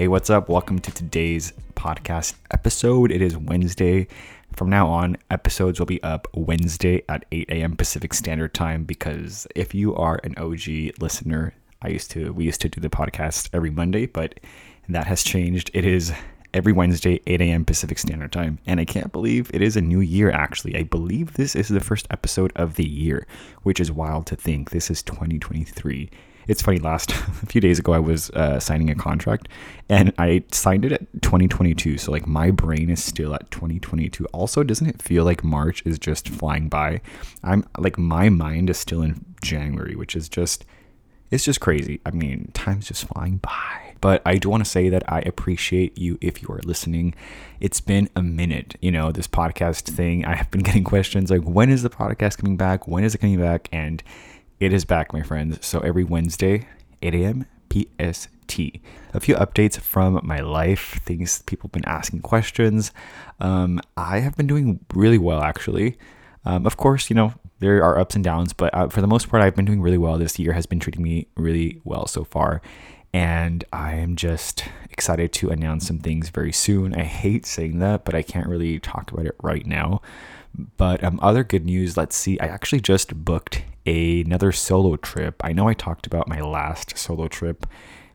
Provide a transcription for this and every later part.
Hey, what's up? Welcome to today's podcast episode. It is Wednesday. From now on, episodes will be up Wednesday at 8 a.m. Pacific Standard Time because if you are an OG listener, I used to we used to do the podcast every Monday, but that has changed. It is every Wednesday, 8 a.m. Pacific Standard Time. And I can't believe it is a new year, actually. I believe this is the first episode of the year, which is wild to think. This is 2023 it's funny last a few days ago i was uh, signing a contract and i signed it at 2022 so like my brain is still at 2022 also doesn't it feel like march is just flying by i'm like my mind is still in january which is just it's just crazy i mean time's just flying by but I do want to say that I appreciate you if you are listening. It's been a minute, you know, this podcast thing. I have been getting questions like, when is the podcast coming back? When is it coming back? And it is back, my friends. So every Wednesday, 8 a.m. PST. A few updates from my life, things people have been asking questions. Um, I have been doing really well, actually. Um, of course, you know, there are ups and downs, but uh, for the most part, I've been doing really well. This year has been treating me really well so far. And I am just excited to announce some things very soon. I hate saying that, but I can't really talk about it right now. But um, other good news, let's see. I actually just booked another solo trip. I know I talked about my last solo trip,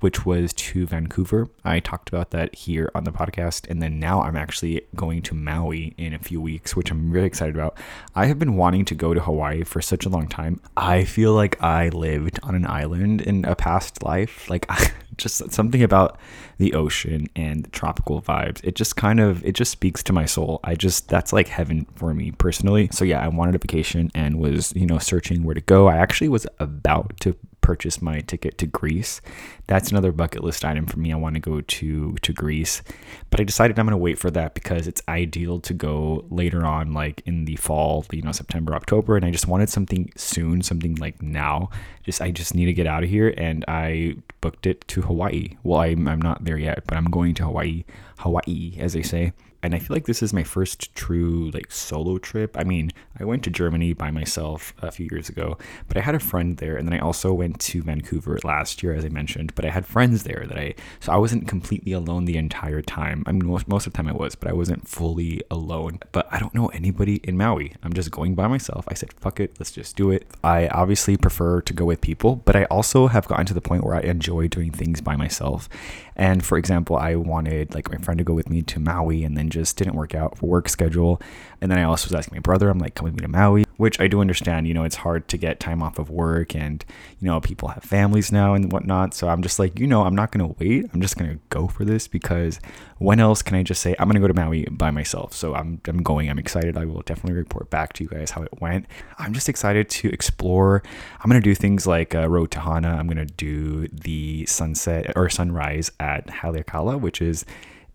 which was to Vancouver. I talked about that here on the podcast. And then now I'm actually going to Maui in a few weeks, which I'm really excited about. I have been wanting to go to Hawaii for such a long time. I feel like I lived on an island in a past life. Like, just something about the ocean and the tropical vibes. It just kind of it just speaks to my soul. I just that's like heaven for me personally. So yeah, I wanted a vacation and was, you know, searching where to go. I actually was about to purchase my ticket to Greece. That's another bucket list item for me. I want to go to to Greece, but I decided I'm going to wait for that because it's ideal to go later on, like in the fall, you know, September, October, and I just wanted something soon, something like now. Just I just need to get out of here, and I booked it to Hawaii. Well, I'm I'm not there yet, but I'm going to Hawaii, Hawaii, as they say and I feel like this is my first true like solo trip. I mean, I went to Germany by myself a few years ago, but I had a friend there, and then I also went to Vancouver last year, as I mentioned. But I had friends there that I so I wasn't completely alone the entire time. I mean, most most of the time I was, but I wasn't fully alone. But I don't know anybody in Maui. I'm just going by myself. I said, "Fuck it, let's just do it." I obviously prefer to go with people, but I also have gotten to the point where I enjoy doing things by myself. And for example, I wanted like my friend to go with me to Maui, and then just didn't work out for work schedule. And then I also was asking my brother, I'm like, come with me to Maui, which I do understand, you know, it's hard to get time off of work and, you know, people have families now and whatnot. So I'm just like, you know, I'm not going to wait. I'm just going to go for this because when else can I just say, I'm going to go to Maui by myself? So I'm, I'm going, I'm excited. I will definitely report back to you guys how it went. I'm just excited to explore. I'm going to do things like uh, Road to Hana. I'm going to do the sunset or sunrise at Haleakala, which is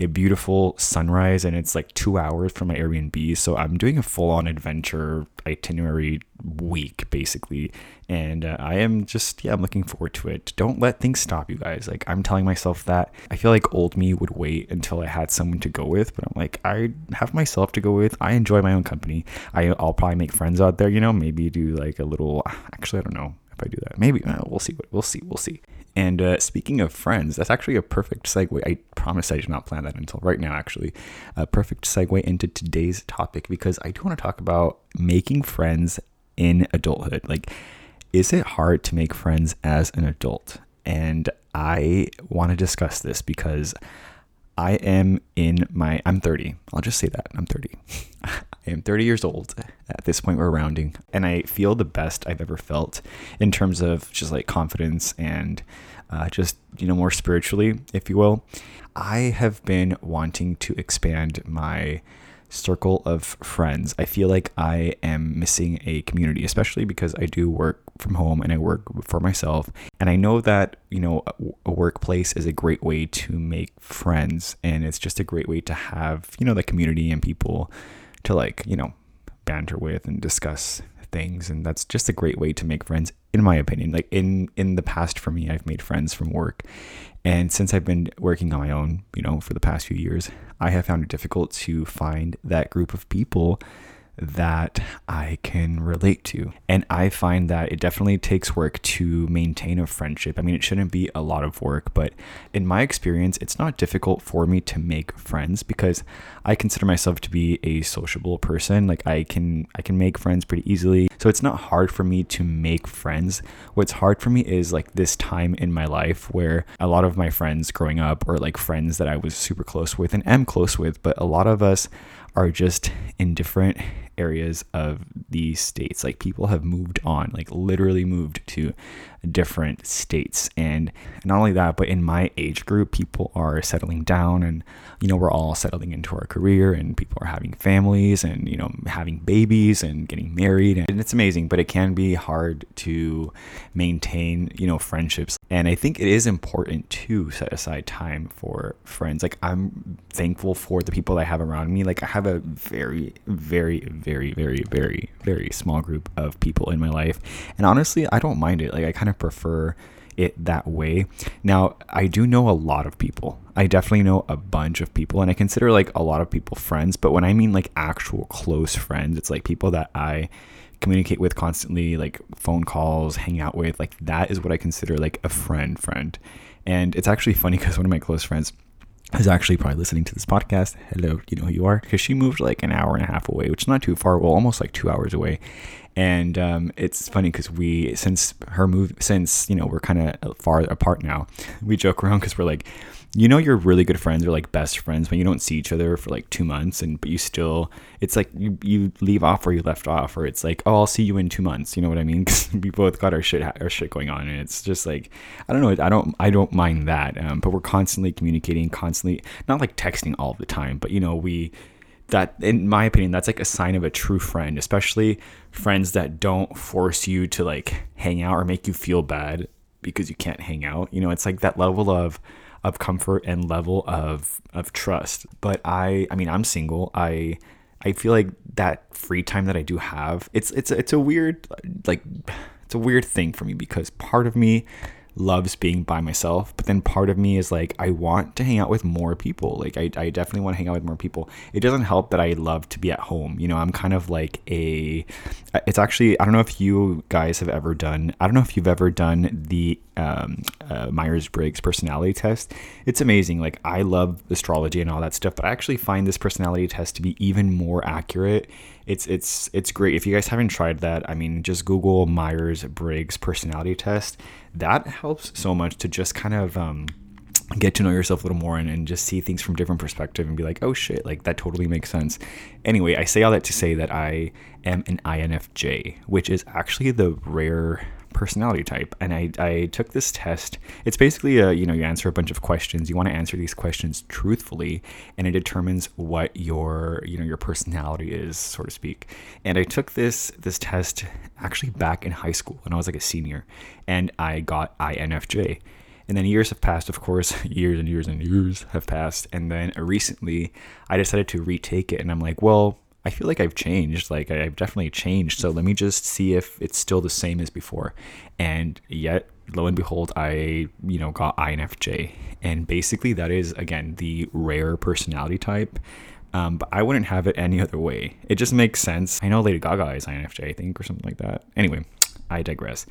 a beautiful sunrise and it's like two hours from my Airbnb. So I'm doing a full on adventure itinerary week basically. And uh, I am just, yeah, I'm looking forward to it. Don't let things stop you guys. Like I'm telling myself that. I feel like old me would wait until I had someone to go with, but I'm like, I have myself to go with. I enjoy my own company. I, I'll probably make friends out there, you know, maybe do like a little, actually, I don't know if I do that. Maybe uh, we'll see. We'll see. We'll see. And uh, speaking of friends, that's actually a perfect segue. I promise I did not plan that until right now, actually. A perfect segue into today's topic because I do want to talk about making friends in adulthood. Like, is it hard to make friends as an adult? And I want to discuss this because I am in my, I'm 30. I'll just say that. I'm 30. I am 30 years old. At this point, we're rounding, and I feel the best I've ever felt in terms of just like confidence and uh, just, you know, more spiritually, if you will. I have been wanting to expand my circle of friends. I feel like I am missing a community, especially because I do work from home and I work for myself. And I know that, you know, a workplace is a great way to make friends and it's just a great way to have, you know, the community and people to like, you know, banter with and discuss things and that's just a great way to make friends in my opinion. Like in in the past for me, I've made friends from work. And since I've been working on my own, you know, for the past few years, I have found it difficult to find that group of people that I can relate to. And I find that it definitely takes work to maintain a friendship. I mean, it shouldn't be a lot of work, but in my experience, it's not difficult for me to make friends because I consider myself to be a sociable person. Like I can I can make friends pretty easily. So it's not hard for me to make friends. What's hard for me is like this time in my life where a lot of my friends growing up or like friends that I was super close with and am close with, but a lot of us are just in different areas of these states. Like people have moved on, like literally moved to different states. And not only that, but in my age group, people are settling down and, you know, we're all settling into our career and people are having families and, you know, having babies and getting married. And it's amazing, but it can be hard to maintain, you know, friendships. And I think it is important to set aside time for friends. Like I'm thankful for the people I have around me. Like I have a very, very, very, very, very, very very small group of people in my life. And honestly, I don't mind it. Like I kind of prefer it that way. Now, I do know a lot of people. I definitely know a bunch of people, and I consider like a lot of people friends. But when I mean like actual close friends, it's like people that I communicate with constantly, like phone calls, hang out with. Like that is what I consider like a friend, friend. And it's actually funny because one of my close friends is actually probably listening to this podcast. Hello, you know who you are? Because she moved like an hour and a half away, which is not too far. Well, almost like two hours away and um, it's funny because we since her move since you know we're kind of far apart now we joke around because we're like you know you're really good friends or like best friends when you don't see each other for like two months and but you still it's like you, you leave off where you left off or it's like oh i'll see you in two months you know what i mean? Because we both got our shit our shit going on and it's just like i don't know i don't i don't mind that um, but we're constantly communicating constantly not like texting all the time but you know we that in my opinion that's like a sign of a true friend especially friends that don't force you to like hang out or make you feel bad because you can't hang out you know? It's like that level of of comfort and level of of trust. But i i mean i'm single. I i feel like that free time that i do have it's it's it's a weird like it's a weird thing for me because part of me loves being by myself but then part of me is like i want to hang out with more people. Like I, I definitely want to hang out with more people. It doesn't help that i love to be at home. You know i'm kind of like a it's actually i don't know if you guys have ever done i don't know if you've ever done the um, uh, myers-briggs personality test. It's amazing. Like i love astrology and all that stuff but i actually find this personality test to be even more accurate it's it's it's great. If you guys haven't tried that i mean just google myers-briggs personality test. That helps so much to just kind of um, get to know yourself a little more and, and just see things from different perspective and be like oh shit like that totally makes sense. Anyway i say all that to say that i am an infj which is actually the rare personality type and I, I took this test it's basically a you know you answer a bunch of questions you want to answer these questions truthfully and it determines what your you know your personality is so to speak and i took this this test actually back in high school when i was like a senior and i got infj and then years have passed, of course, years and years and years have passed. And then recently I decided to retake it. And I'm like, well, I feel like I've changed. Like I've definitely changed. So let me just see if it's still the same as before. And yet, lo and behold, I you know got INFJ, and basically that is again the rare personality type. Um, but I wouldn't have it any other way. It just makes sense. I know Lady Gaga is INFJ, I think, or something like that. Anyway, I digress.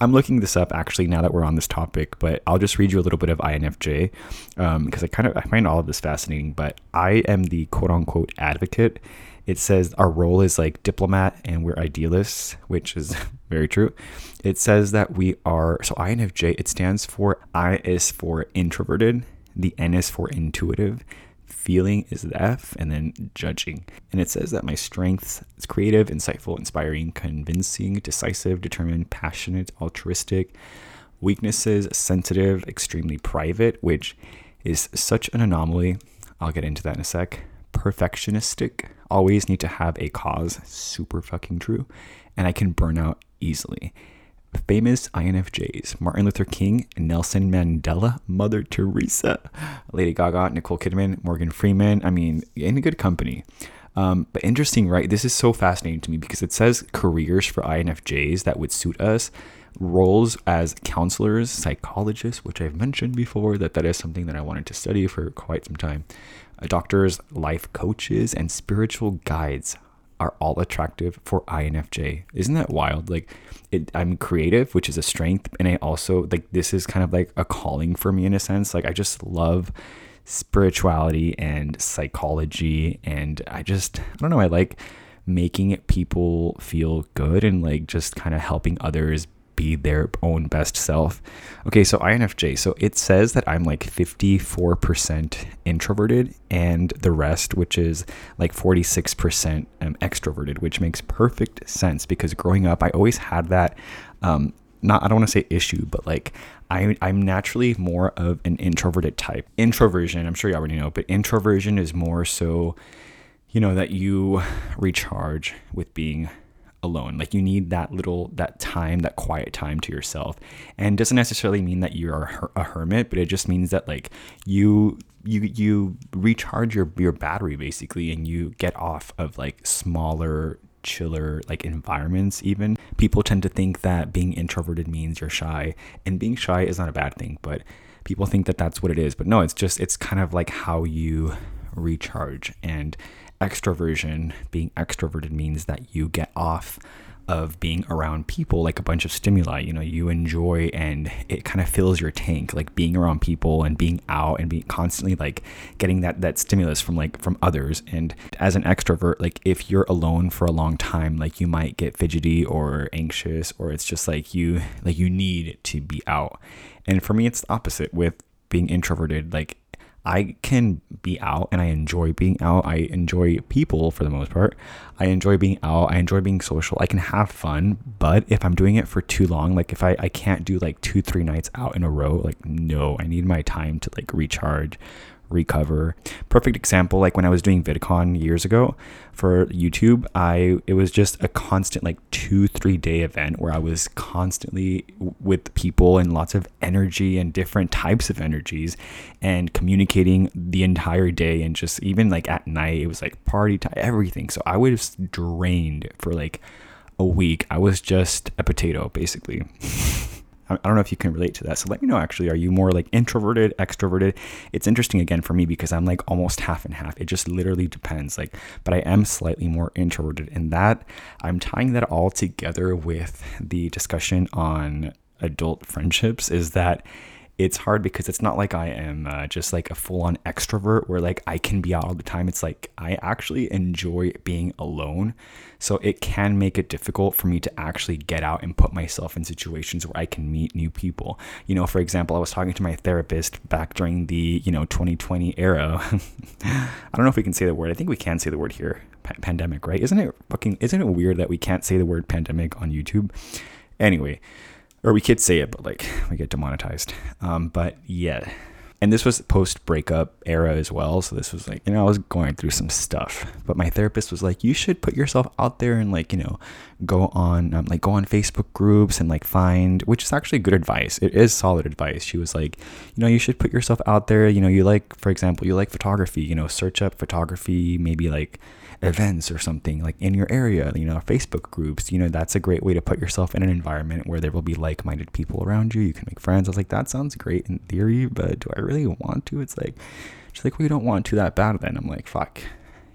I'm looking this up actually now that we're on this topic, but I'll just read you a little bit of INFJ because um, I kind of I find all of this fascinating. But I am the quote unquote advocate it says our role is like diplomat and we're idealists, which is very true. It says that we are, so INFJ, it stands for I is for introverted, the N is for intuitive, feeling is the F, and then judging. And it says that my strengths is creative, insightful, inspiring, convincing, decisive, determined, passionate, altruistic. Weaknesses, sensitive, extremely private, which is such an anomaly. I'll get into that in a sec perfectionistic, always need to have a cause, super fucking true, and I can burn out easily. Famous INFJs Martin Luther King, Nelson Mandela, Mother Teresa, Lady Gaga, Nicole Kidman, Morgan Freeman. I mean, in good company. Um, but interesting, right? This is so fascinating to me because it says careers for INFJs that would suit us roles as counselors, psychologists, which I've mentioned before that that is something that I wanted to study for quite some time doctors, life coaches, and spiritual guides are all attractive for INFJ. Isn't that wild? Like, it, I'm creative, which is a strength, and I also like this is kind of like a calling for me in a sense. Like, I just love spirituality and psychology, and I just I don't know. I like making people feel good and like just kind of helping others be their own best self. Okay, so INFJ. So it says that I'm like 54% introverted and the rest, which is like 46% um, extroverted, which makes perfect sense because growing up, I always had that. Um, not I don't want to say issue, but like I'm naturally more of an introverted type. Introversion, I'm sure you already know, but introversion is more so, you know, that you recharge with being alone. Like you need that little that time, that quiet time to yourself. And doesn't necessarily mean that you're a hermit, but it just means that like you you you recharge your your battery basically and you get off of like smaller chiller like environments even people tend to think that being introverted means you're shy and being shy is not a bad thing but people think that that's what it is but no it's just it's kind of like how you recharge and extroversion, being extroverted means that you get off of being around people like a bunch of stimuli you know you enjoy and it kind of fills your tank like being around people and being out and being constantly like getting that that stimulus from like from others. And as an extrovert like if you're alone for a long time like you might get fidgety or anxious or it's just like you like you need to be out. And for me it's the opposite with being introverted like I can be out and I enjoy being out. I enjoy people for the most part. I enjoy being out. I enjoy being social. I can have fun. But if I'm doing it for too long, like if I, I can't do like two, three nights out in a row, like no, I need my time to like recharge, recover. Perfect example, like when I was doing VidCon years ago for YouTube, I it was just a constant like two, three day event where I was constantly with people and lots of energy and different types of energies and communicating the entire day and just even like at night, it was like party time, everything. So I was drained for like a week. I was just a potato basically. I don't know if you can relate to that. So let me know actually, are you more like introverted, extroverted? It's interesting again for me because I'm like almost half and half. It just literally depends. Like, but I am slightly more introverted. And that I'm tying that all together with the discussion on adult friendships is that it's hard because it's not like I am uh, just like a full on extrovert where like I can be out all the time. It's like I actually enjoy being alone. So it can make it difficult for me to actually get out and put myself in situations where I can meet new people. You know, for example, I was talking to my therapist back during the, you know, 2020 era. I don't know if we can say the word. I think we can say the word here. P- pandemic, right? Isn't it fucking isn't it weird that we can't say the word pandemic on YouTube? Anyway, or we could say it, but like we get demonetized. Um, but yeah, and this was post breakup era as well. So this was like, you know, I was going through some stuff, but my therapist was like, you should put yourself out there and like, you know, go on, um, like go on Facebook groups and like find, which is actually good advice. It is solid advice. She was like, you know, you should put yourself out there. You know, you like, for example, you like photography, you know, search up photography, maybe like, events or something like in your area, you know, Facebook groups, you know, that's a great way to put yourself in an environment where there will be like minded people around you. You can make friends. I was like, that sounds great in theory, but do I really want to? It's like, she's like, you don't want to that bad then. I'm like, fuck,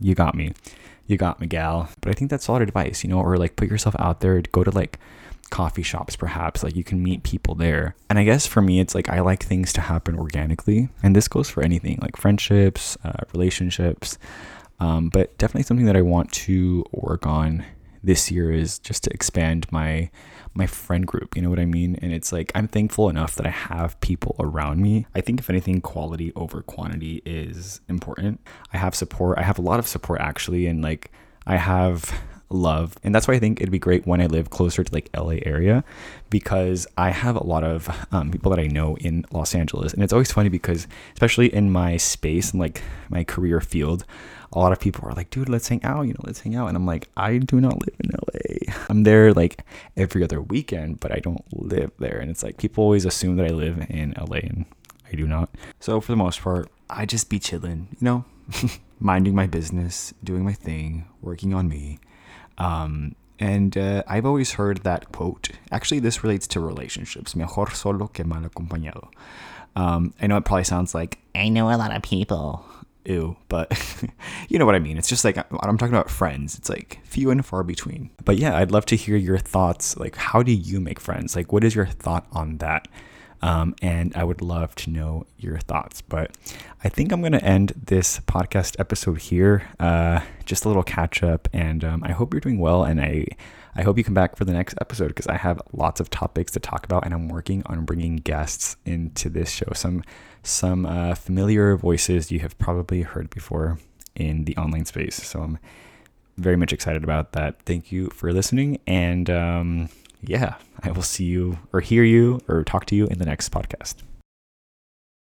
you got me. You got me, gal. But I think that's solid advice, you know, or like put yourself out there, go to like, coffee shops perhaps like you can meet people there and i guess for me it's like i like things to happen organically and this goes for anything like friendships uh, relationships um, but definitely something that I want to work on this year is just to expand my my friend group. You know what I mean? And it's like I'm thankful enough that I have people around me. I think if anything, quality over quantity is important. I have support. I have a lot of support actually, and like I have love. And that's why I think it'd be great when I live closer to like LA area because I have a lot of um, people that I know in Los Angeles. And it's always funny because, especially in my space and like my career field, a lot of people are like, dude, let's hang out, you know, let's hang out. And I'm like, I do not live in LA. I'm there like every other weekend, but I don't live there. And it's like people always assume that I live in LA and I do not. So for the most part, I just be chilling, you know, minding my business, doing my thing, working on me. Um, and uh, I've always heard that quote. Actually, this relates to relationships. Mejor solo que mal acompañado. Um, I know it probably sounds like I know a lot of people ew, but you know what I mean. It's just like I'm talking about friends. It's like few and far between. But yeah, I'd love to hear your thoughts. Like, how do you make friends? Like, what is your thought on that? Um, and I would love to know your thoughts. But I think I'm going to end this podcast episode here. Uh, just a little catch up, and um, I hope you're doing well. And I, I hope you come back for the next episode because I have lots of topics to talk about, and I'm working on bringing guests into this show. Some, some uh, familiar voices you have probably heard before in the online space. So I'm very much excited about that. Thank you for listening, and um, yeah, I will see you or hear you or talk to you in the next podcast.